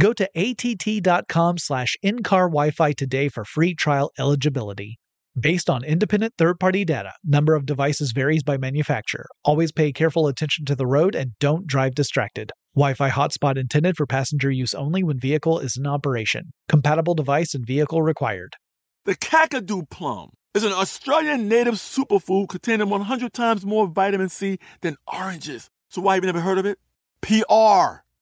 Go to att.com slash in-car Wi-Fi today for free trial eligibility. Based on independent third-party data, number of devices varies by manufacturer. Always pay careful attention to the road and don't drive distracted. Wi-Fi hotspot intended for passenger use only when vehicle is in operation. Compatible device and vehicle required. The Kakadu plum is an Australian native superfood containing 100 times more vitamin C than oranges. So why have you never heard of it? PR.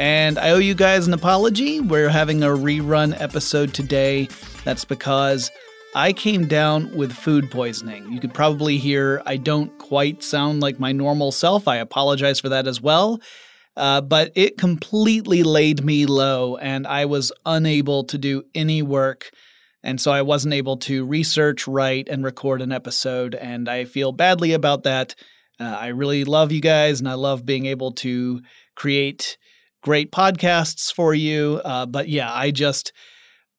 And I owe you guys an apology. We're having a rerun episode today. That's because I came down with food poisoning. You could probably hear I don't quite sound like my normal self. I apologize for that as well. Uh, but it completely laid me low, and I was unable to do any work. And so I wasn't able to research, write, and record an episode. And I feel badly about that. Uh, I really love you guys, and I love being able to create great podcasts for you. Uh, but yeah, I just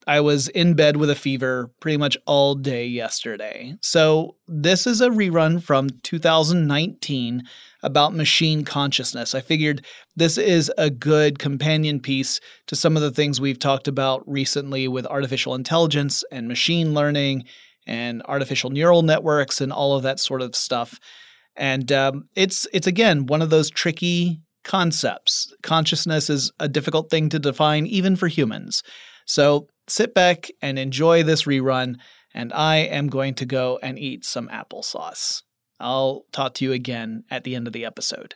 I was in bed with a fever pretty much all day yesterday. So this is a rerun from 2019 about machine consciousness. I figured this is a good companion piece to some of the things we've talked about recently with artificial intelligence and machine learning and artificial neural networks and all of that sort of stuff. And um, it's it's again one of those tricky concepts. Consciousness is a difficult thing to define even for humans. So sit back and enjoy this rerun, and I am going to go and eat some applesauce. I'll talk to you again at the end of the episode.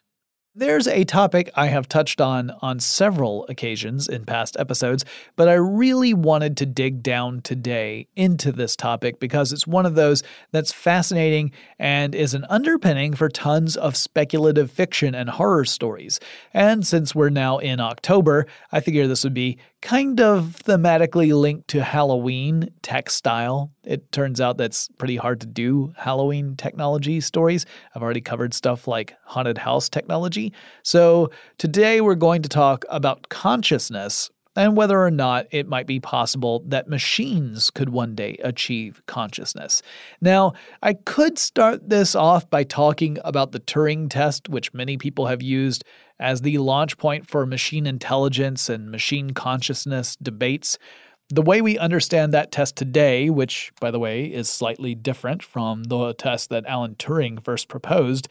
There's a topic I have touched on on several occasions in past episodes, but I really wanted to dig down today into this topic because it's one of those that's fascinating and is an underpinning for tons of speculative fiction and horror stories. And since we're now in October, I figure this would be kind of thematically linked to Halloween Tech Stuff. It turns out that's pretty hard to do Halloween technology stories. I've already covered stuff like haunted house technology. So today we're going to talk about consciousness and whether or not it might be possible that machines could one day achieve consciousness. Now, I could start this off by talking about the Turing test, which many people have used as the launch point for machine intelligence and machine consciousness debates. The way we understand that test today, which, by the way, is slightly different from the test that Alan Turing first proposed,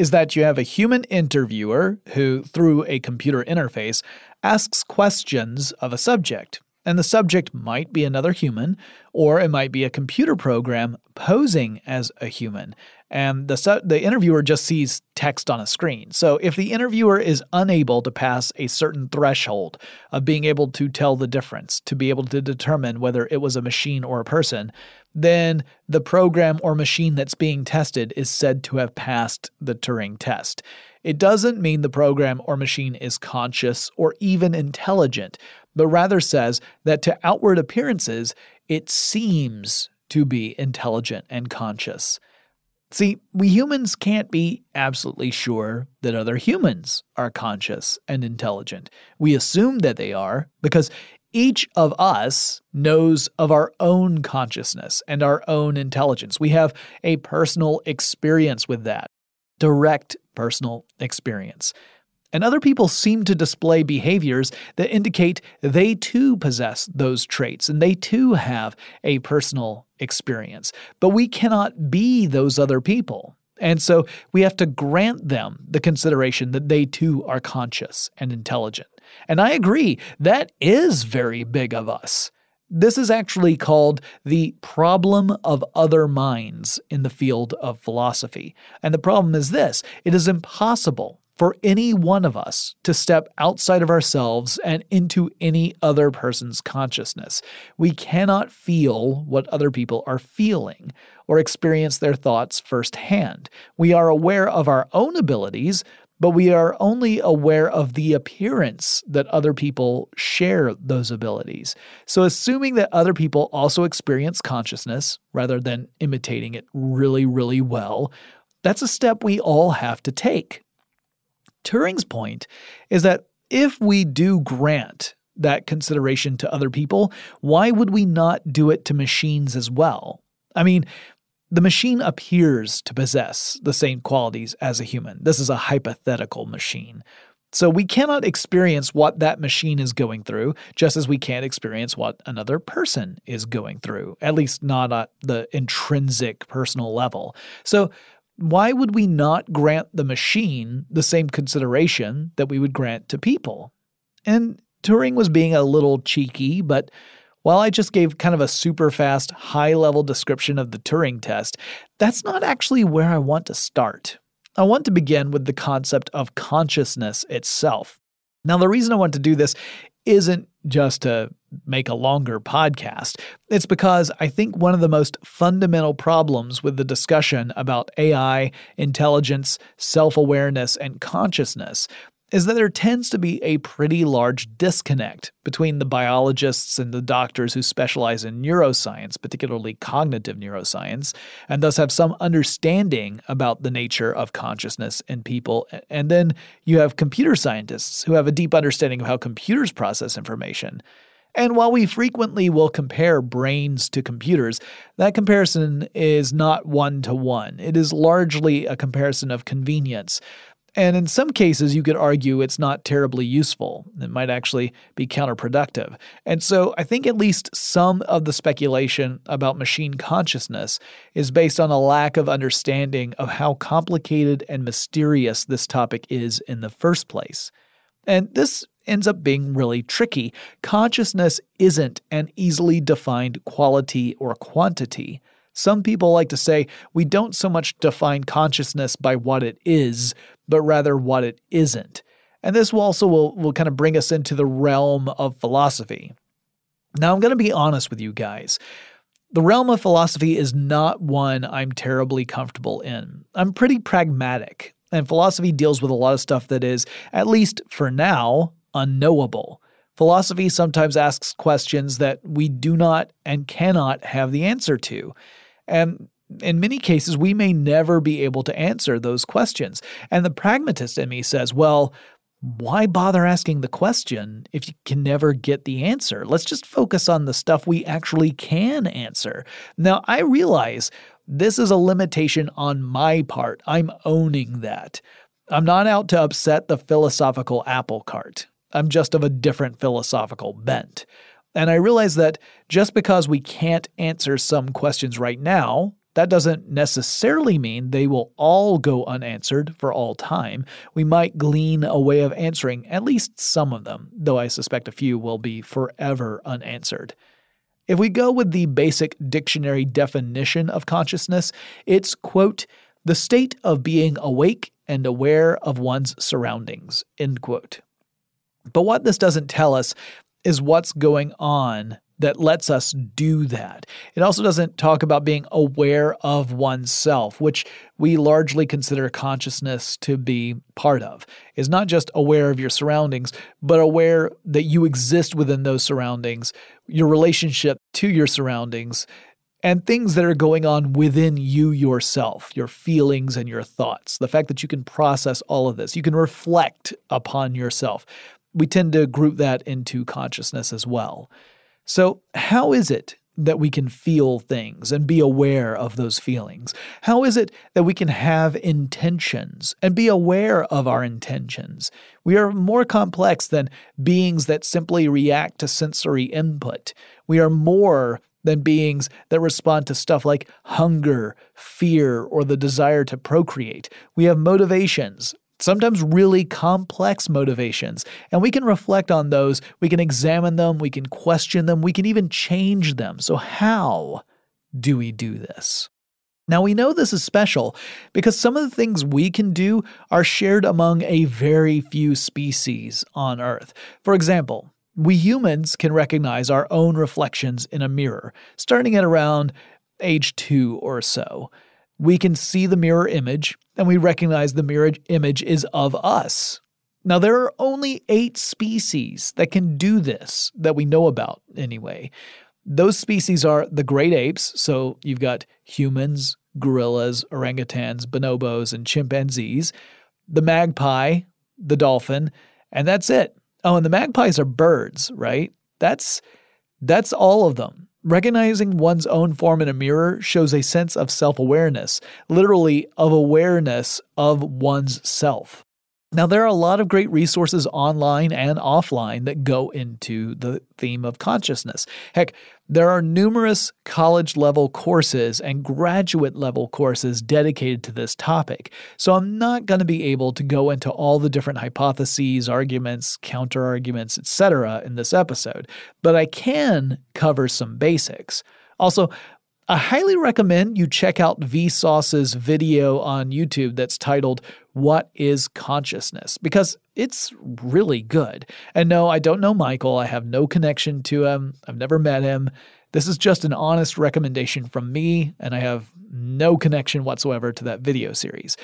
is that you have a human interviewer who, through a computer interface, asks questions of a subject. And the subject might be another human, or it might be a computer program posing as a human and the the interviewer just sees text on a screen. So if the interviewer is unable to pass a certain threshold of being able to tell the difference, to be able to determine whether it was a machine or a person, then the program or machine that's being tested is said to have passed the Turing test. It doesn't mean the program or machine is conscious or even intelligent, but rather says that to outward appearances, it seems to be intelligent and conscious. See, we humans can't be absolutely sure that other humans are conscious and intelligent. We assume that they are because each of us knows of our own consciousness and our own intelligence. We have a personal experience with that, direct personal experience. And other people seem to display behaviors that indicate they too possess those traits and they too have a personal experience. But we cannot be those other people. And so we have to grant them the consideration that they too are conscious and intelligent. And I agree, that is very big of us. This is actually called the problem of other minds in the field of philosophy. And the problem is this it is impossible for any one of us to step outside of ourselves and into any other person's consciousness. We cannot feel what other people are feeling or experience their thoughts firsthand. We are aware of our own abilities, but we are only aware of the appearance that other people share those abilities. So, assuming that other people also experience consciousness rather than imitating it really, really well, that's a step we all have to take. Turing's point is that if we do grant that consideration to other people, why would we not do it to machines as well? I mean, the machine appears to possess the same qualities as a human. This is a hypothetical machine. So we cannot experience what that machine is going through, just as we can't experience what another person is going through, at least not at the intrinsic personal level. So why would we not grant the machine the same consideration that we would grant to people? And Turing was being a little cheeky, but while I just gave kind of a super fast, high level description of the Turing test, that's not actually where I want to start. I want to begin with the concept of consciousness itself. Now, the reason I want to do this isn't just to make a longer podcast. It's because I think one of the most fundamental problems with the discussion about AI, intelligence, self awareness, and consciousness is that there tends to be a pretty large disconnect between the biologists and the doctors who specialize in neuroscience, particularly cognitive neuroscience, and thus have some understanding about the nature of consciousness in people. And then you have computer scientists who have a deep understanding of how computers process information. And while we frequently will compare brains to computers, that comparison is not one to one. It is largely a comparison of convenience. And in some cases, you could argue it's not terribly useful. It might actually be counterproductive. And so I think at least some of the speculation about machine consciousness is based on a lack of understanding of how complicated and mysterious this topic is in the first place. And this ends up being really tricky. Consciousness isn't an easily defined quality or quantity. Some people like to say we don't so much define consciousness by what it is, but rather what it isn't. And this will also will, will kind of bring us into the realm of philosophy. Now, I'm going to be honest with you guys. The realm of philosophy is not one I'm terribly comfortable in. I'm pretty pragmatic, and philosophy deals with a lot of stuff that is, at least for now, unknowable. Philosophy sometimes asks questions that we do not and cannot have the answer to. And in many cases, we may never be able to answer those questions. And the pragmatist in me says, well, why bother asking the question if you can never get the answer? Let's just focus on the stuff we actually can answer. Now, I realize this is a limitation on my part. I'm owning that. I'm not out to upset the philosophical apple cart. I'm just of a different philosophical bent. And I realize that just because we can't answer some questions right now, that doesn't necessarily mean they will all go unanswered for all time. We might glean a way of answering at least some of them, though I suspect a few will be forever unanswered. If we go with the basic dictionary definition of consciousness, it's, quote, the state of being awake and aware of one's surroundings, end quote. But what this doesn't tell us is what's going on that lets us do that. It also doesn't talk about being aware of oneself, which we largely consider consciousness to be part of. Is not just aware of your surroundings, but aware that you exist within those surroundings, your relationship to your surroundings, and things that are going on within you yourself, your feelings and your thoughts. The fact that you can process all of this, you can reflect upon yourself. We tend to group that into consciousness as well. So, how is it that we can feel things and be aware of those feelings? How is it that we can have intentions and be aware of our intentions? We are more complex than beings that simply react to sensory input. We are more than beings that respond to stuff like hunger, fear, or the desire to procreate. We have motivations, sometimes really complex motivations. And we can reflect on those, we can examine them, we can question them, we can even change them. So, how do we do this? Now, we know this is special because some of the things we can do are shared among a very few species on Earth. For example, we humans can recognize our own reflections in a mirror, starting at around age two or so we can see the mirror image and we recognize the mirror image is of us. Now, there are only eight species that can do this that we know about anyway. Those species are the great apes, so you've got humans, gorillas, orangutans, bonobos, and chimpanzees, the magpie, the dolphin, and that's it. Oh, and the magpies are birds, right? That's that's all of them. Recognizing one's own form in a mirror shows a sense of self awareness, literally, of awareness of one's self. Now, there are a lot of great resources online and offline that go into the theme of consciousness. Heck, there are numerous college level courses and graduate level courses dedicated to this topic. So, I'm not going to be able to go into all the different hypotheses, arguments, counter arguments, etc. in this episode, but I can cover some basics. Also, I highly recommend you check out Vsauce's video on YouTube that's titled What is Consciousness? because it's really good. And no, I don't know Michael. I have no connection to him. I've never met him. This is just an honest recommendation from me, and I have no connection whatsoever to that video series.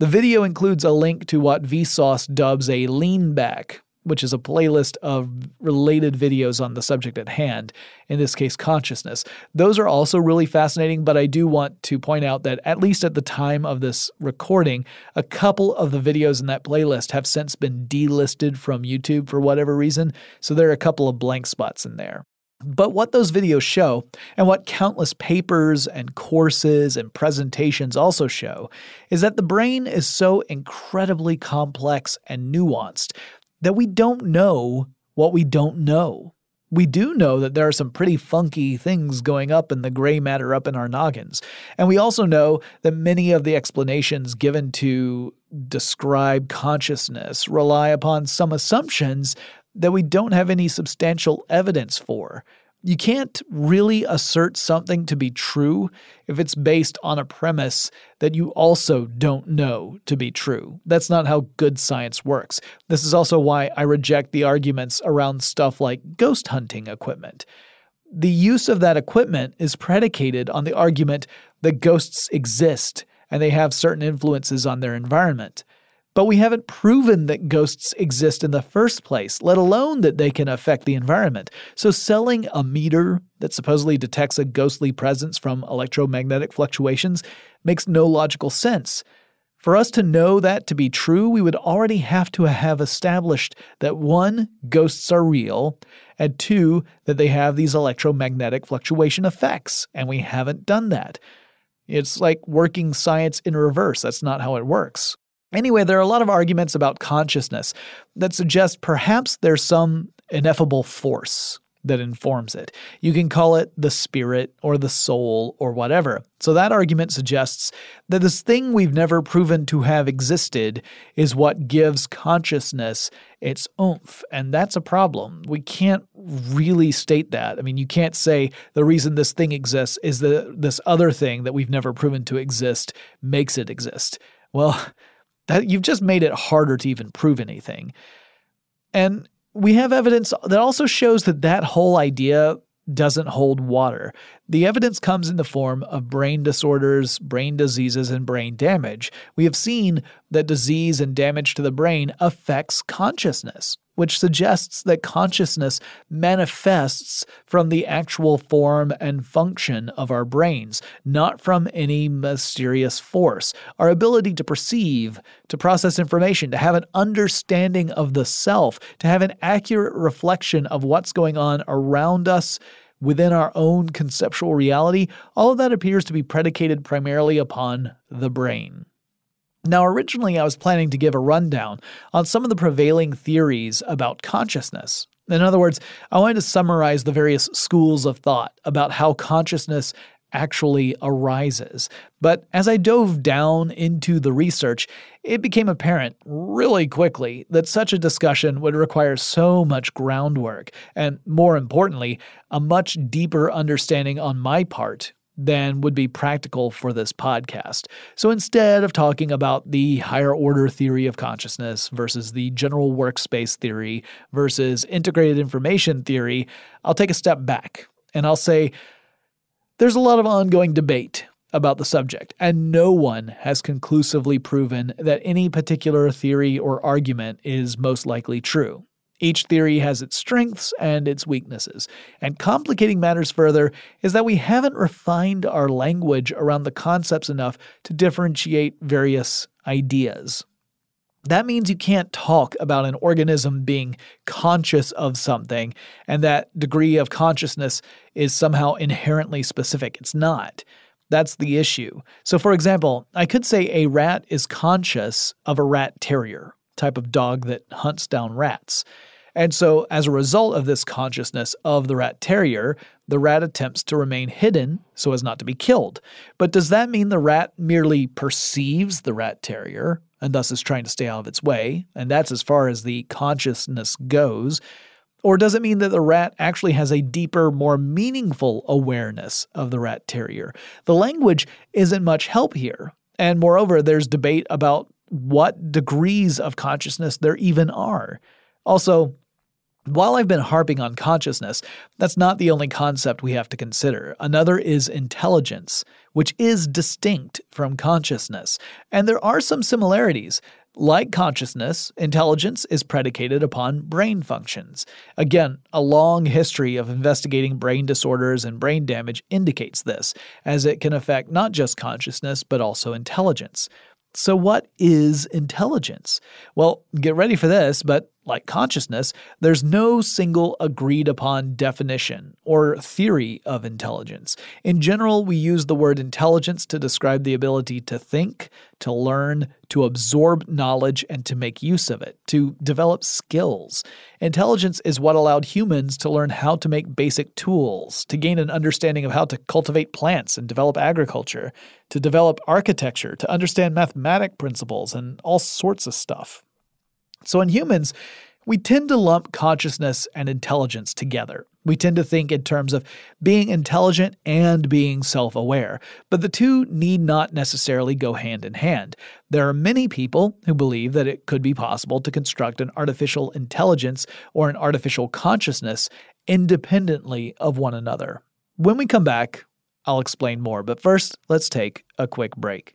The video includes a link to what Vsauce dubs a lean back, which is a playlist of related videos on the subject at hand, in this case, consciousness. Those are also really fascinating, but I do want to point out that, at least at the time of this recording, a couple of the videos in that playlist have since been delisted from YouTube for whatever reason, so there are a couple of blank spots in there. But what those videos show, and what countless papers and courses and presentations also show, is that the brain is so incredibly complex and nuanced that we don't know what we don't know. We do know that there are some pretty funky things going up in the gray matter up in our noggins. And we also know that many of the explanations given to describe consciousness rely upon some assumptions that we don't have any substantial evidence for. You can't really assert something to be true if it's based on a premise that you also don't know to be true. That's not how good science works. This is also why I reject the arguments around stuff like ghost hunting equipment. The use of that equipment is predicated on the argument that ghosts exist and they have certain influences on their environment. But we haven't proven that ghosts exist in the first place, let alone that they can affect the environment. So, selling a meter that supposedly detects a ghostly presence from electromagnetic fluctuations makes no logical sense. For us to know that to be true, we would already have to have established that one, ghosts are real, and two, that they have these electromagnetic fluctuation effects, and we haven't done that. It's like working science in reverse. That's not how it works. Anyway, there are a lot of arguments about consciousness that suggest perhaps there's some ineffable force that informs it. You can call it the spirit or the soul or whatever. So that argument suggests that this thing we've never proven to have existed is what gives consciousness its oomph. And that's a problem. We can't really state that. I mean, you can't say the reason this thing exists is that this other thing that we've never proven to exist makes it exist. Well, that you've just made it harder to even prove anything. And we have evidence that also shows that that whole idea doesn't hold water. The evidence comes in the form of brain disorders, brain diseases, and brain damage. We have seen that disease and damage to the brain affects consciousness which suggests that consciousness manifests from the actual form and function of our brains, not from any mysterious force. Our ability to perceive, to process information, to have an understanding of the self, to have an accurate reflection of what's going on around us within our own conceptual reality, all of that appears to be predicated primarily upon the brain. Now, originally, I was planning to give a rundown on some of the prevailing theories about consciousness. In other words, I wanted to summarize the various schools of thought about how consciousness actually arises. But as I dove down into the research, it became apparent really quickly that such a discussion would require so much groundwork, and more importantly, a much deeper understanding on my part than would be practical for this podcast. So instead of talking about the higher order theory of consciousness versus the general workspace theory versus integrated information theory, I'll take a step back and I'll say there's a lot of ongoing debate about the subject, and no one has conclusively proven that any particular theory or argument is most likely true. Each theory has its strengths and its weaknesses. And complicating matters further is that we haven't refined our language around the concepts enough to differentiate various ideas. That means you can't talk about an organism being conscious of something and that degree of consciousness is somehow inherently specific. It's not. That's the issue. So, for example, I could say a rat is conscious of a rat terrier, type of dog that hunts down rats. And so, as a result of this consciousness of the rat terrier, the rat attempts to remain hidden so as not to be killed. But does that mean the rat merely perceives the rat terrier and thus is trying to stay out of its way? And that's as far as the consciousness goes. Or does it mean that the rat actually has a deeper, more meaningful awareness of the rat terrier? The language isn't much help here. And moreover, there's debate about what degrees of consciousness there even are. Also, while I've been harping on consciousness, that's not the only concept we have to consider. Another is intelligence, which is distinct from consciousness. And there are some similarities. Like consciousness, intelligence is predicated upon brain functions. Again, a long history of investigating brain disorders and brain damage indicates this, as it can affect not just consciousness, but also intelligence. So, what is intelligence? Well, get ready for this, but like consciousness, there's no single agreed upon definition or theory of intelligence. In general, we use the word intelligence to describe the ability to think, to learn, to absorb knowledge, and to make use of it, to develop skills. Intelligence is what allowed humans to learn how to make basic tools, to gain an understanding of how to cultivate plants and develop agriculture, to develop architecture, to understand mathematic principles, and all sorts of stuff. So in humans, we tend to lump consciousness and intelligence together. We tend to think in terms of being intelligent and being self aware, but the two need not necessarily go hand in hand. There are many people who believe that it could be possible to construct an artificial intelligence or an artificial consciousness independently of one another. When we come back, I'll explain more, but first, let's take a quick break.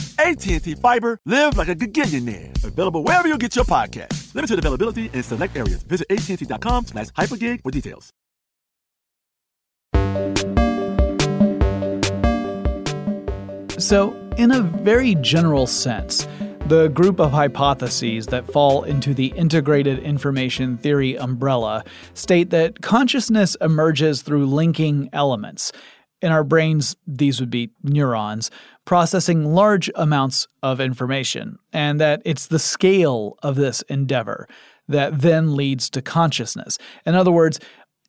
AT&T Fiber, live like a gigillionaire. Available wherever you get your podcast. Limited availability in select areas. Visit AT&T.com slash hypergig for details. So, in a very general sense, the group of hypotheses that fall into the integrated information theory umbrella state that consciousness emerges through linking elements. In our brains, these would be neurons, processing large amounts of information, and that it's the scale of this endeavor that then leads to consciousness. In other words,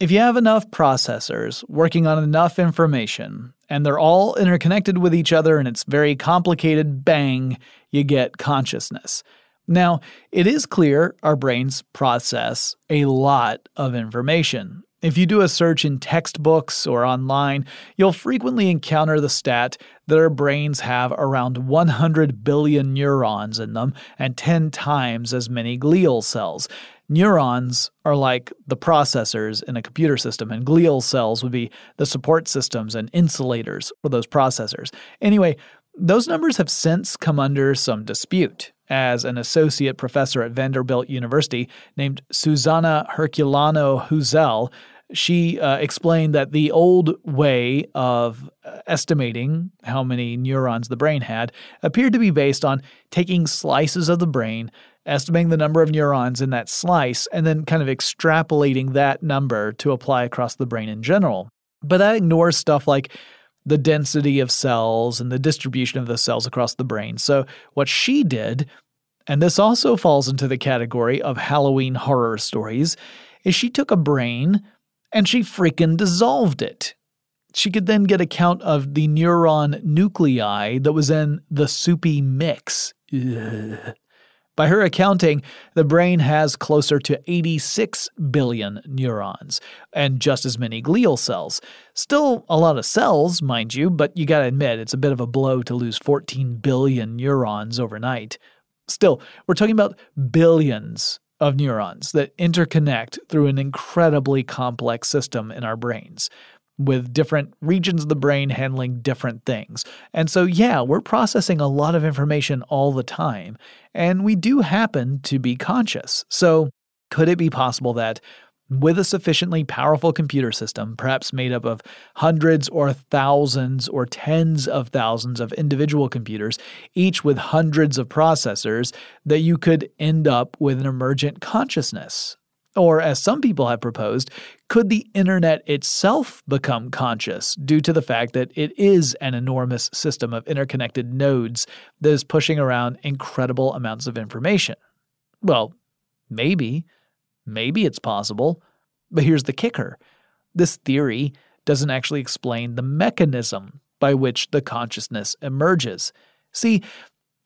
if you have enough processors working on enough information and they're all interconnected with each other and it's very complicated, bang, you get consciousness. Now, it is clear our brains process a lot of information. If you do a search in textbooks or online, you'll frequently encounter the stat that our brains have around 100 billion neurons in them and 10 times as many glial cells. Neurons are like the processors in a computer system, and glial cells would be the support systems and insulators for those processors. Anyway, those numbers have since come under some dispute as an associate professor at Vanderbilt University named Suzana Herculano Houzel she uh, explained that the old way of uh, estimating how many neurons the brain had appeared to be based on taking slices of the brain, estimating the number of neurons in that slice, and then kind of extrapolating that number to apply across the brain in general. But that ignores stuff like the density of cells and the distribution of the cells across the brain. So, what she did, and this also falls into the category of Halloween horror stories, is she took a brain and she freaking dissolved it. She could then get a count of the neuron nuclei that was in the soupy mix. Ugh. By her accounting, the brain has closer to 86 billion neurons and just as many glial cells. Still a lot of cells, mind you, but you gotta admit it's a bit of a blow to lose 14 billion neurons overnight. Still, we're talking about billions of neurons that interconnect through an incredibly complex system in our brains with different regions of the brain handling different things. And so, yeah, we're processing a lot of information all the time, and we do happen to be conscious. So, could it be possible that With a sufficiently powerful computer system, perhaps made up of hundreds or thousands or tens of thousands of individual computers, each with hundreds of processors, that you could end up with an emergent consciousness. Or, as some people have proposed, could the internet itself become conscious due to the fact that it is an enormous system of interconnected nodes that is pushing around incredible amounts of information? Well, maybe. Maybe it's possible. But here's the kicker this theory doesn't actually explain the mechanism by which the consciousness emerges. See,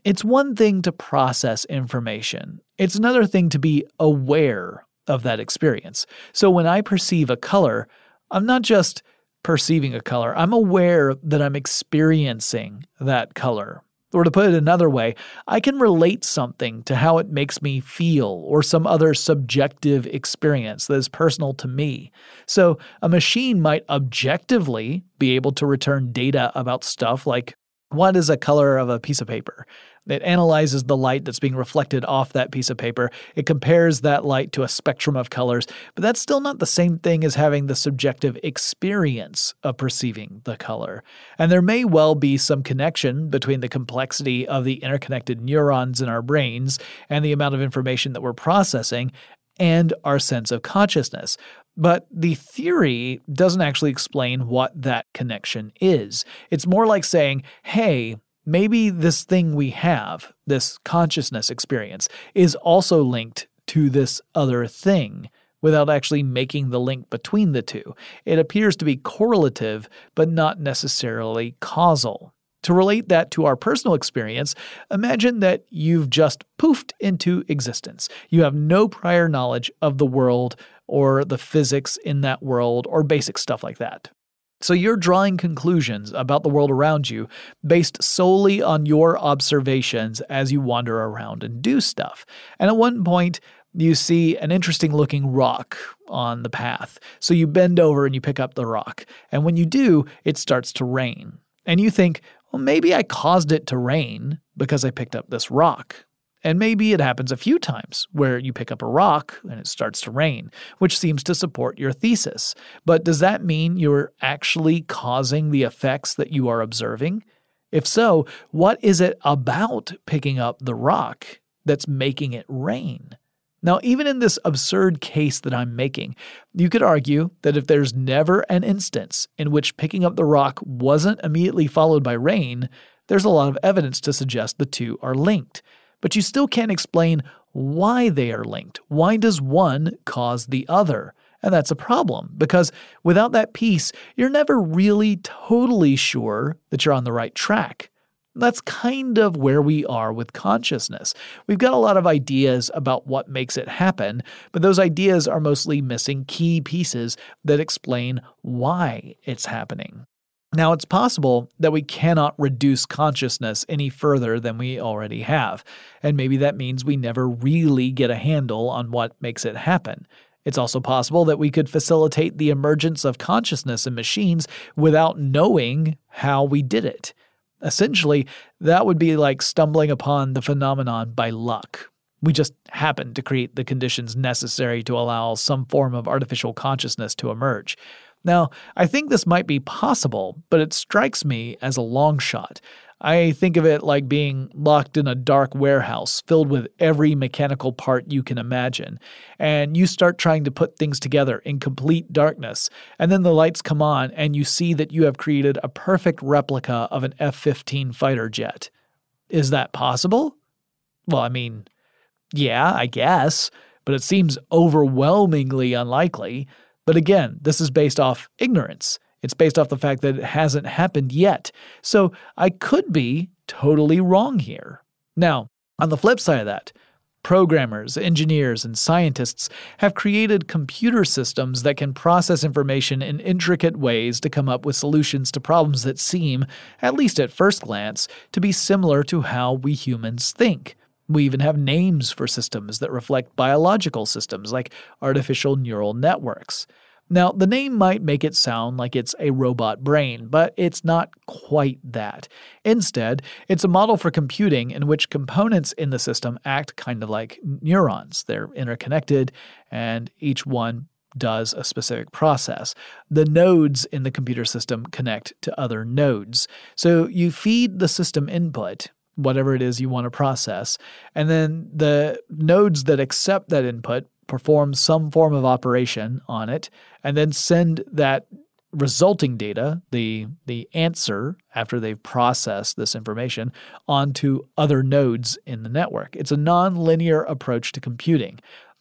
it's one thing to process information, it's another thing to be aware of that experience. So when I perceive a color, I'm not just perceiving a color, I'm aware that I'm experiencing that color. Or to put it another way, I can relate something to how it makes me feel or some other subjective experience that is personal to me. So a machine might objectively be able to return data about stuff like what is a color of a piece of paper? It analyzes the light that's being reflected off that piece of paper. It compares that light to a spectrum of colors, but that's still not the same thing as having the subjective experience of perceiving the color. And there may well be some connection between the complexity of the interconnected neurons in our brains and the amount of information that we're processing and our sense of consciousness. But the theory doesn't actually explain what that connection is. It's more like saying, hey, maybe this thing we have, this consciousness experience, is also linked to this other thing without actually making the link between the two. It appears to be correlative, but not necessarily causal. To relate that to our personal experience, imagine that you've just poofed into existence. You have no prior knowledge of the world or the physics in that world or basic stuff like that. So you're drawing conclusions about the world around you based solely on your observations as you wander around and do stuff. And at one point, you see an interesting looking rock on the path. So you bend over and you pick up the rock. And when you do, it starts to rain. And you think, well, maybe I caused it to rain because I picked up this rock. And maybe it happens a few times where you pick up a rock and it starts to rain, which seems to support your thesis. But does that mean you're actually causing the effects that you are observing? If so, what is it about picking up the rock that's making it rain? Now, even in this absurd case that I'm making, you could argue that if there's never an instance in which picking up the rock wasn't immediately followed by rain, there's a lot of evidence to suggest the two are linked but you still can't explain why they are linked. Why does one cause the other? And that's a problem because without that piece, you're never really totally sure that you're on the right track. That's kind of where we are with consciousness. We've got a lot of ideas about what makes it happen, but those ideas are mostly missing key pieces that explain why it's happening. Now, it's possible that we cannot reduce consciousness any further than we already have, and maybe that means we never really get a handle on what makes it happen. It's also possible that we could facilitate the emergence of consciousness in machines without knowing how we did it. Essentially, that would be like stumbling upon the phenomenon by luck. We just happened to create the conditions necessary to allow some form of artificial consciousness to emerge. Now, I think this might be possible, but it strikes me as a long shot. I think of it like being locked in a dark warehouse filled with every mechanical part you can imagine, and you start trying to put things together in complete darkness, and then the lights come on and you see that you have created a perfect replica of an F 15 fighter jet. Is that possible? Well, I mean, yeah, I guess, but it seems overwhelmingly unlikely. But again, this is based off ignorance. It's based off the fact that it hasn't happened yet. So I could be totally wrong here. Now, on the flip side of that, programmers, engineers, and scientists have created computer systems that can process information in intricate ways to come up with solutions to problems that seem, at least at first glance, to be similar to how we humans think. We even have names for systems that reflect biological systems like artificial neural networks. Now, the name might make it sound like it's a robot brain, but it's not quite that. Instead, it's a model for computing in which components in the system act kind of like neurons. They're interconnected, and each one does a specific process. The nodes in the computer system connect to other nodes. So you feed the system input, whatever it is you want to process, and then the nodes that accept that input perform some form of operation on it and then send that resulting data, the the answer after they've processed this information, onto other nodes in the network. It's a non-linear approach to computing.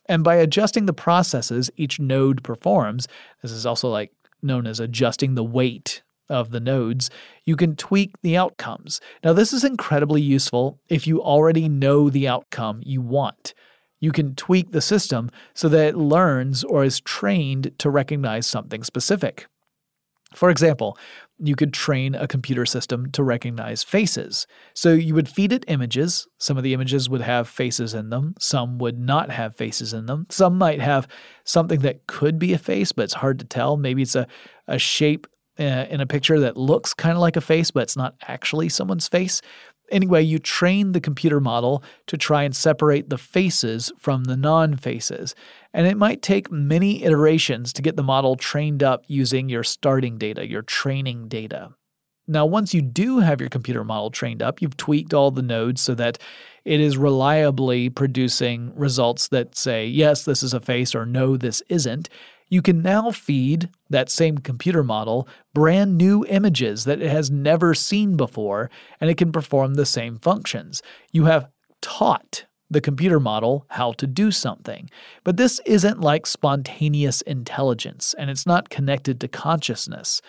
And by adjusting the processes each node performs, this is also like known as adjusting the weight of the nodes, you can tweak the outcomes. Now, this is incredibly useful if you already know the outcome you want. You can tweak the system so that it learns or is trained to recognize something specific. For example, you could train a computer system to recognize faces. So you would feed it images. Some of the images would have faces in them, some would not have faces in them. Some might have something that could be a face, but it's hard to tell. Maybe it's a, a shape Uh, in a picture that looks kind of like a face, but it's not actually someone's face. Anyway, you train the computer model to try and separate the faces from the non faces. And it might take many iterations to get the model trained up using your starting data, your training data. Now, once you do have your computer model trained up, you've tweaked all the nodes so that it is reliably producing results that say, yes, this is a face, or no, this isn't you can now feed that same computer model brand new images that it has never seen before, and it can perform the same functions. You have taught the computer model how to do something. But this isn't like spontaneous intelligence, and it's not connected to consciousness.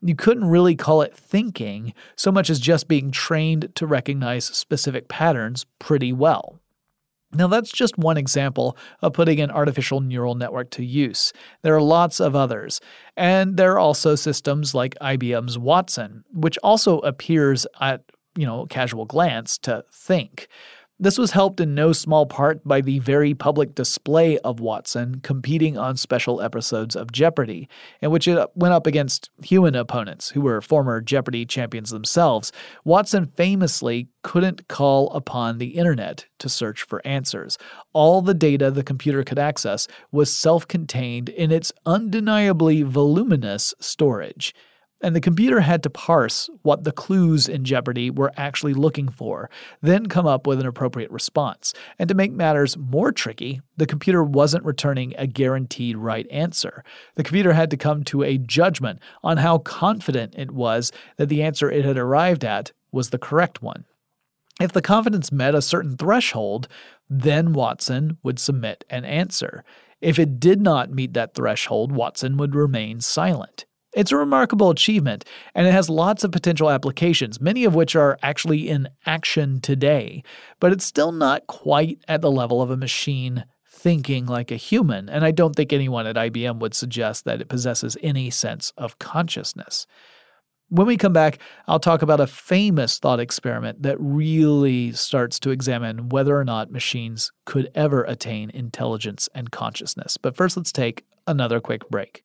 You couldn't really call it thinking so much as just being trained to recognize specific patterns pretty well. Now, that's just one example of putting an artificial neural network to use. There are lots of others. And there are also systems like IBM's Watson, which also appears at, you know, casual glance to think. This was helped in no small part by the very public display of Watson competing on special episodes of Jeopardy, in which it went up against human opponents who were former Jeopardy champions themselves. Watson famously couldn't call upon the internet to search for answers. All the data the computer could access was self contained in its undeniably voluminous storage and the computer had to parse what the clues in Jeopardy were actually looking for, then come up with an appropriate response. And to make matters more tricky, the computer wasn't returning a guaranteed right answer. The computer had to come to a judgment on how confident it was that the answer it had arrived at was the correct one. If the confidence met a certain threshold, then Watson would submit an answer. If it did not meet that threshold, Watson would remain silent. It's a remarkable achievement, and it has lots of potential applications, many of which are actually in action today, but it's still not quite at the level of a machine thinking like a human, and I don't think anyone at IBM would suggest that it possesses any sense of consciousness. When we come back, I'll talk about a famous thought experiment that really starts to examine whether or not machines could ever attain intelligence and consciousness. But first, let's take another quick break.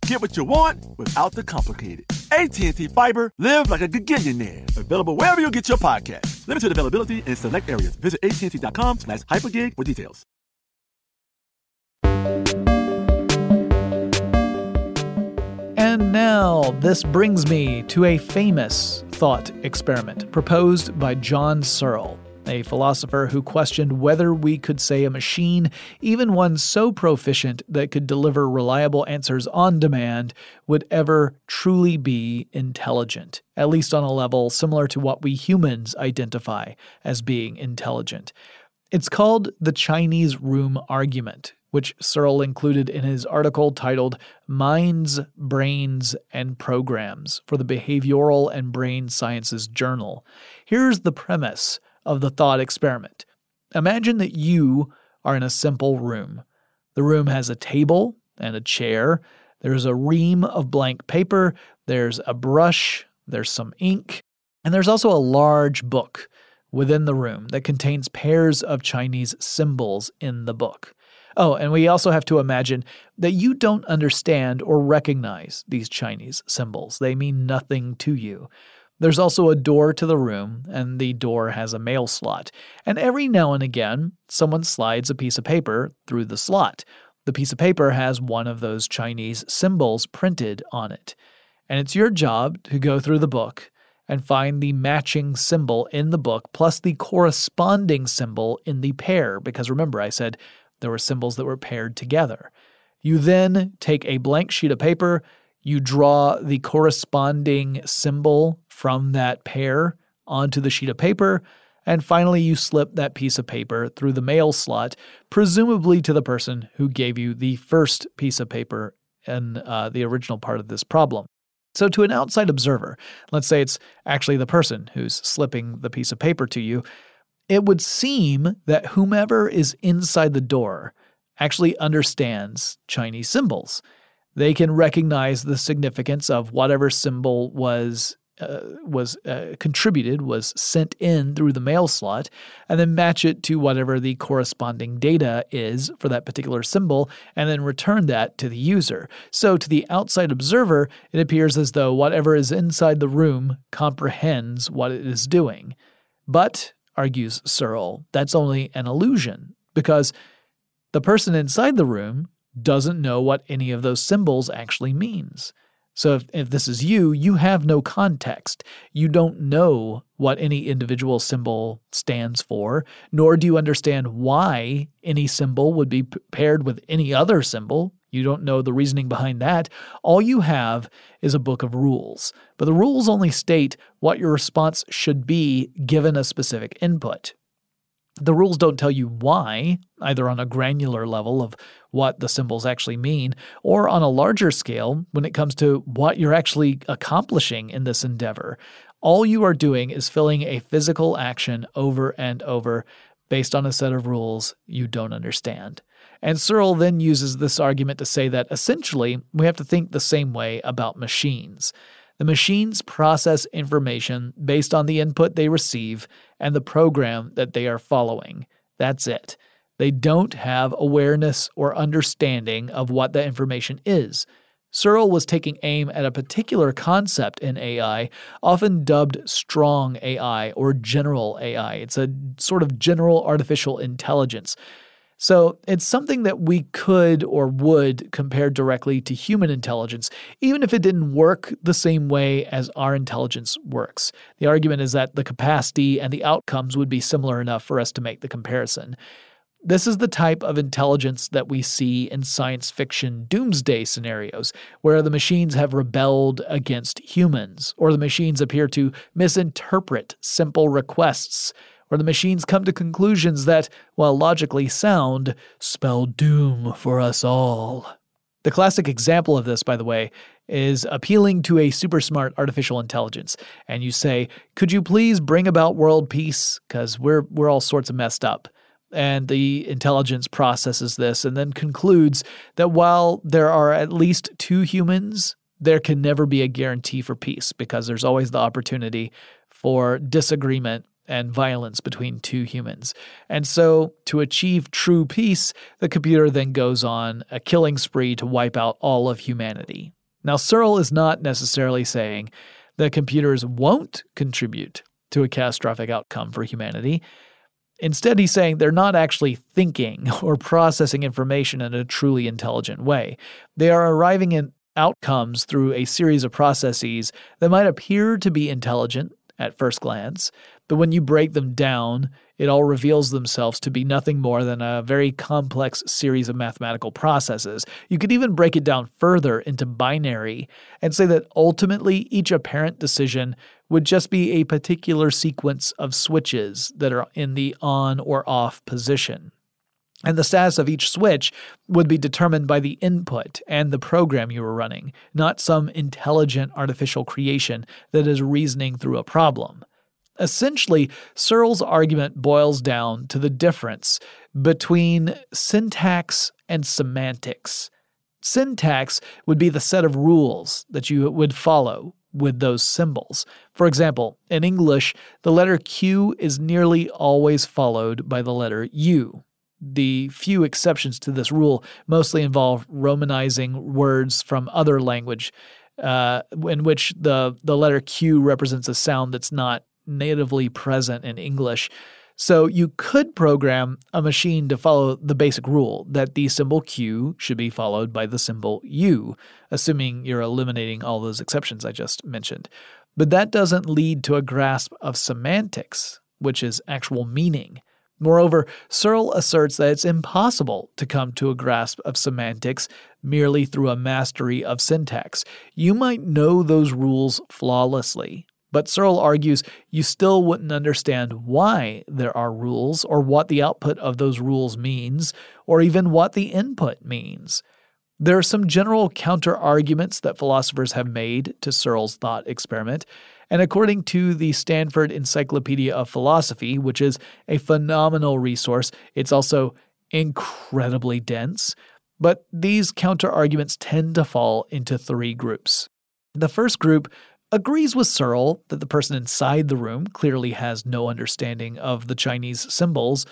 Get what you want without the complicated. AT&T Fiber, live like a gigillionaire. Available wherever you get your podcast. Limited availability in select areas. Visit AT&T.com slash hypergig for details. And now, this brings me to a famous thought experiment proposed by John Searle, a philosopher who questioned whether we could say a machine, even one so proficient that could deliver reliable answers on demand, would ever truly be intelligent, at least on a level similar to what we humans identify as being intelligent. It's called the Chinese room argument, which Searle included in his article titled Minds, Brains, and Programs for the Behavioral and Brain Sciences Journal. Here's the premise of the thought experiment. Imagine that you are in a simple room. The room has a table and a chair. There's a ream of blank paper. There's a brush. There's some ink. And there's also a large book within the room that contains pairs of Chinese symbols in the book. Oh, and we also have to imagine that you don't understand or recognize these Chinese symbols. They mean nothing to you. There's also a door to the room, and the door has a mail slot. And every now and again, someone slides a piece of paper through the slot. The piece of paper has one of those Chinese symbols printed on it. And it's your job to go through the book and find the matching symbol in the book plus the corresponding symbol in the pair. Because remember, I said there were symbols that were paired together. You then take a blank sheet of paper, you draw the corresponding symbol from that pair onto the sheet of paper, and finally you slip that piece of paper through the mail slot, presumably to the person who gave you the first piece of paper in uh, the original part of this problem. So, to an outside observer, let's say it's actually the person who's slipping the piece of paper to you, it would seem that whomever is inside the door actually understands Chinese symbols. They can recognize the significance of whatever symbol was uh, was uh, contributed, was sent in through the mail slot, and then match it to whatever the corresponding data is for that particular symbol, and then return that to the user. So, to the outside observer, it appears as though whatever is inside the room comprehends what it is doing. But argues Searle, that's only an illusion because the person inside the room doesn't know what any of those symbols actually means. So if, if this is you, you have no context. You don't know what any individual symbol stands for, nor do you understand why any symbol would be paired with any other symbol. You don't know the reasoning behind that. All you have is a book of rules. But the rules only state what your response should be given a specific input. The rules don't tell you why, either on a granular level of what the symbols actually mean, or on a larger scale when it comes to what you're actually accomplishing in this endeavor. All you are doing is filling a physical action over and over based on a set of rules you don't understand. And Searle then uses this argument to say that essentially we have to think the same way about machines. The machines process information based on the input they receive and the program that they are following. That's it. They don't have awareness or understanding of what the information is. Searle was taking aim at a particular concept in AI, often dubbed strong AI or general AI. It's a sort of general artificial intelligence. So it's something that we could or would compare directly to human intelligence, even if it didn't work the same way as our intelligence works. The argument is that the capacity and the outcomes would be similar enough for us to make the comparison. This is the type of intelligence that we see in science fiction doomsday scenarios, where the machines have rebelled against humans, or the machines appear to misinterpret simple requests where the machines come to conclusions that, while logically sound, spell doom for us all. The classic example of this, by the way, is appealing to a super smart artificial intelligence, and you say, Could you please bring about world peace? Because we're, we're all sorts of messed up. And the intelligence processes this and then concludes that while there are at least two humans, there can never be a guarantee for peace because there's always the opportunity for disagreement and violence between two humans. And so, to achieve true peace, the computer then goes on a killing spree to wipe out all of humanity. Now, Searle is not necessarily saying that computers won't contribute to a catastrophic outcome for humanity. Instead, he's saying they're not actually thinking or processing information in a truly intelligent way. They are arriving at outcomes through a series of processes that might appear to be intelligent at first glance, but when you break them down, it all reveals themselves to be nothing more than a very complex series of mathematical processes. You could even break it down further into binary and say that ultimately each apparent decision would just be a particular sequence of switches that are in the on or off position. And the status of each switch would be determined by the input and the program you were running, not some intelligent artificial creation that is reasoning through a problem. Essentially, Searle's argument boils down to the difference between syntax and semantics. Syntax would be the set of rules that you would follow with those symbols. For example, in English, the letter Q is nearly always followed by the letter U. The few exceptions to this rule mostly involve romanizing words from other language, uh, in which the, the letter Q represents a sound that's not natively present in English. So you could program a machine to follow the basic rule that the symbol Q should be followed by the symbol U, assuming you're eliminating all those exceptions I just mentioned. But that doesn't lead to a grasp of semantics, which is actual meaning. Moreover, Searle asserts that it's impossible to come to a grasp of semantics merely through a mastery of syntax. You might know those rules flawlessly, but Searle argues you still wouldn't understand why there are rules, or what the output of those rules means, or even what the input means. There are some general counter arguments that philosophers have made to Searle's thought experiment, and according to the Stanford Encyclopedia of Philosophy, which is a phenomenal resource, it's also incredibly dense. But these counter arguments tend to fall into three groups. The first group agrees with Searle that the person inside the room clearly has no understanding of the Chinese symbols,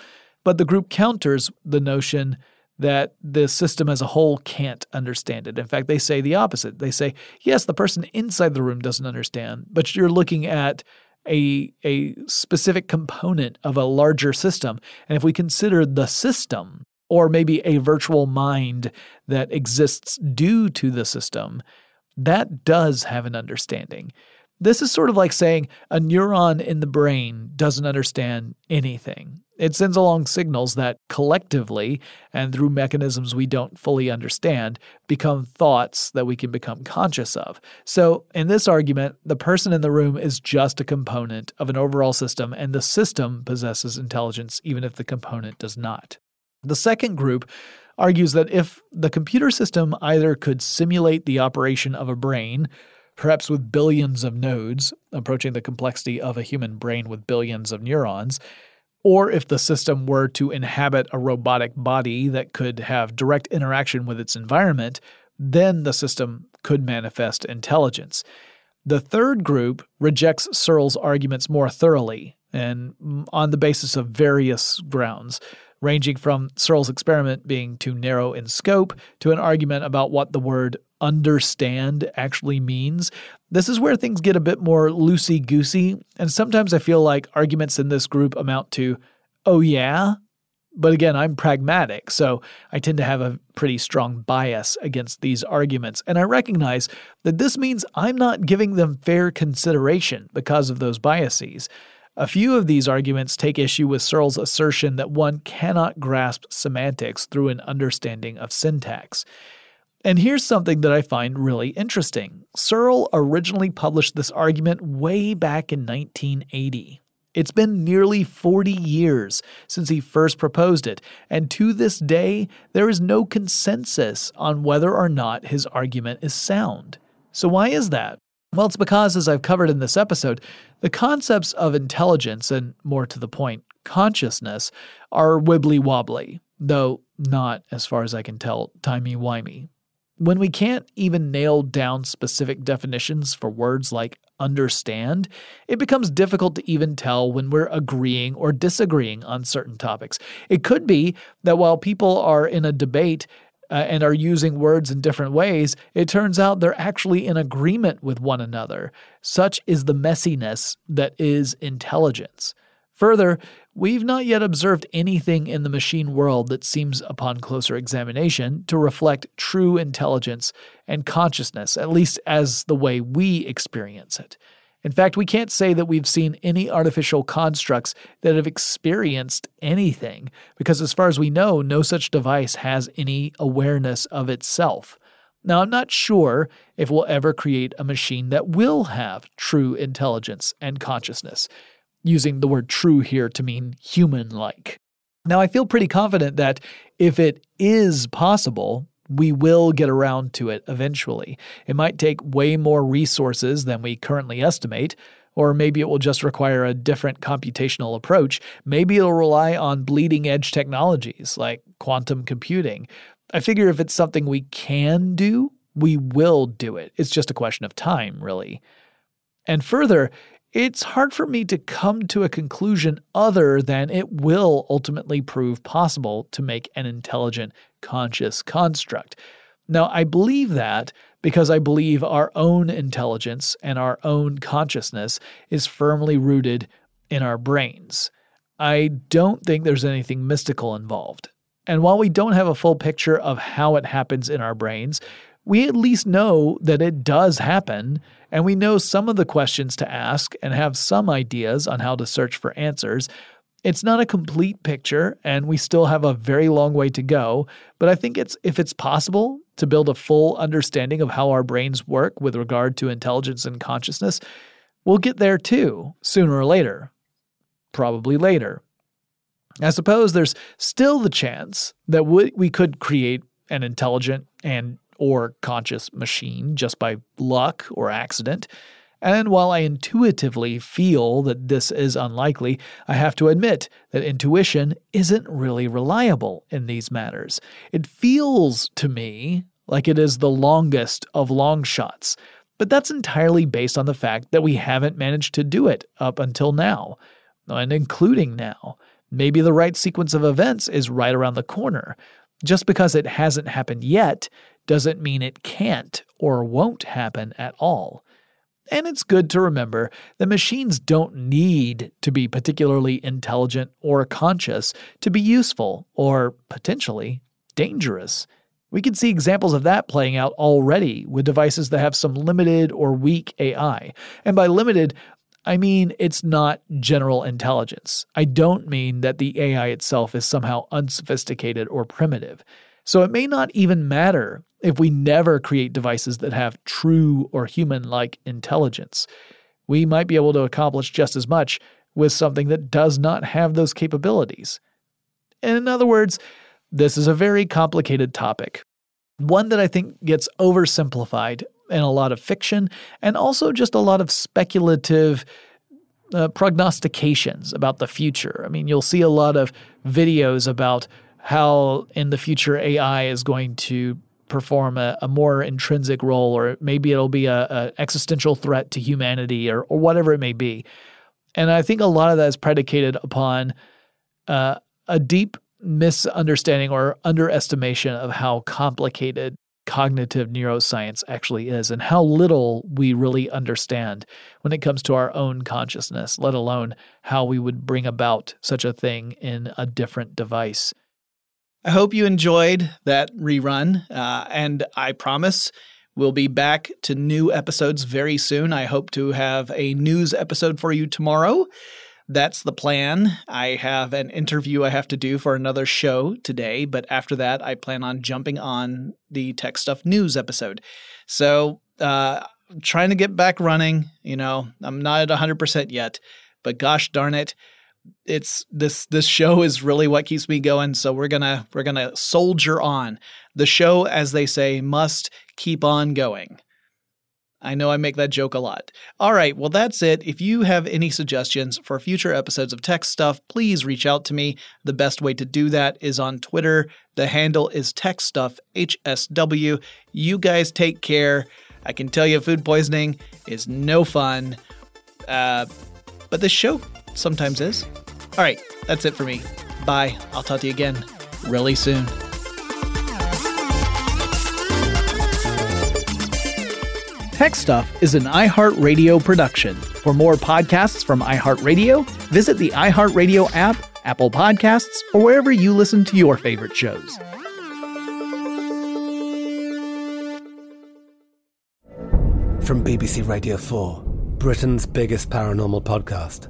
but the group counters the notion that the system as a whole can't understand it. In fact, they say the opposite. They say, yes, the person inside the room doesn't understand, but you're looking at a, a specific component of a larger system. And if we consider the system, or maybe a virtual mind that exists due to the system, that does have an understanding. This is sort of like saying a neuron in the brain doesn't understand anything. It sends along signals that collectively, and through mechanisms we don't fully understand, become thoughts that we can become conscious of. So, in this argument, the person in the room is just a component of an overall system, and the system possesses intelligence even if the component does not. The second group argues that if the computer system either could simulate the operation of a brain, perhaps with billions of nodes, approaching the complexity of a human brain with billions of neurons, or if the system were to inhabit a robotic body that could have direct interaction with its environment, then the system could manifest intelligence. The third group rejects Searle's arguments more thoroughly and mm, on the basis of various grounds. Ranging from Searle's experiment being too narrow in scope to an argument about what the word understand actually means. This is where things get a bit more loosey goosey, and sometimes I feel like arguments in this group amount to, oh yeah? But again, I'm pragmatic, so I tend to have a pretty strong bias against these arguments, and I recognize that this means I'm not giving them fair consideration because of those biases. A few of these arguments take issue with Searle's assertion that one cannot grasp semantics through an understanding of syntax. And here's something that I find really interesting. Searle originally published this argument way back in 1980. It's been nearly 40 years since he first proposed it, and to this day, there is no consensus on whether or not his argument is sound. So, why is that? Well, it's because, as I've covered in this episode, the concepts of intelligence and, more to the point, consciousness are wibbly wobbly, though not, as far as I can tell, timey wimey. When we can't even nail down specific definitions for words like understand, it becomes difficult to even tell when we're agreeing or disagreeing on certain topics. It could be that while people are in a debate, uh, and are using words in different ways, it turns out they're actually in agreement with one another. Such is the messiness that is intelligence. Further, we've not yet observed anything in the machine world that seems, upon closer examination, to reflect true intelligence and consciousness, at least as the way we experience it. In fact, we can't say that we've seen any artificial constructs that have experienced anything, because as far as we know, no such device has any awareness of itself. Now, I'm not sure if we'll ever create a machine that will have true intelligence and consciousness using the word true here to mean human like. Now, I feel pretty confident that if it is possible, we will get around to it eventually. It might take way more resources than we currently estimate, or maybe it will just require a different computational approach. Maybe it'll rely on bleeding edge technologies like quantum computing. I figure if it's something we can do, we will do it. It's just a question of time, really. And further, it's hard for me to come to a conclusion other than it will ultimately prove possible to make an intelligent, conscious construct. Now, I believe that because I believe our own intelligence and our own consciousness is firmly rooted in our brains. I don't think there's anything mystical involved. And while we don't have a full picture of how it happens in our brains, we at least know that it does happen and we know some of the questions to ask and have some ideas on how to search for answers. It's not a complete picture, and we still have a very long way to go, but I think it's if it's possible to build a full understanding of how our brains work with regard to intelligence and consciousness, we'll get there too, sooner or later. Probably later. I suppose there's still the chance that we could create an intelligent and or conscious machine just by luck or accident. And while I intuitively feel that this is unlikely, I have to admit that intuition isn't really reliable in these matters. It feels to me like it is the longest of long shots, but that's entirely based on the fact that we haven't managed to do it up until now, and including now. Maybe the right sequence of events is right around the corner. Just because it hasn't happened yet doesn't mean it can't or won't happen at all. And it's good to remember that machines don't need to be particularly intelligent or conscious to be useful or potentially dangerous. We can see examples of that playing out already with devices that have some limited or weak AI. And by limited, I mean it's not general intelligence. I don't mean that the AI itself is somehow unsophisticated or primitive. So it may not even matter if we never create devices that have true or human like intelligence. We might be able to accomplish just as much with something that does not have those capabilities. In other words, this is a very complicated topic, one that I think gets oversimplified in a lot of fiction and also just a lot of speculative uh, prognostications about the future. I mean, you'll see a lot of videos about how in the future AI is going to perform a, a more intrinsic role, or maybe it'll be a, existential threat to humanity, or or whatever it may be. And I think a lot of that is predicated upon uh, a deep misunderstanding or underestimation of how complicated cognitive neuroscience actually is and how little we really understand when it comes to our own consciousness, let alone how we would bring about such a thing in a different device. I hope you enjoyed that rerun, uh, and I promise we'll be back to new episodes very soon. I hope to have a news episode for you tomorrow that's the plan. I have an interview I have to do for another show today, but after that, I plan on jumping on the Tech Stuff News episode. So, uh, trying to get back running. You know, I'm not at 100% yet, but gosh darn it, it's this this show is really what keeps me going so we're gonna we're gonna soldier on the show as they say must keep on going I know I make that joke a lot. All right, well, that's it. If you have any suggestions for future episodes of Tech Stuff, please reach out to me. The best way to do that is on Twitter. The handle is tech stuff hsw You guys take care. I can tell you, food poisoning is no fun, uh, but the show sometimes is. All right, that's it for me. Bye. I'll talk to you again really soon. Tech Stuff is an iHeartRadio production. For more podcasts from iHeartRadio, visit the iHeartRadio app, Apple Podcasts, or wherever you listen to your favorite shows. From BBC Radio 4, Britain's biggest paranormal podcast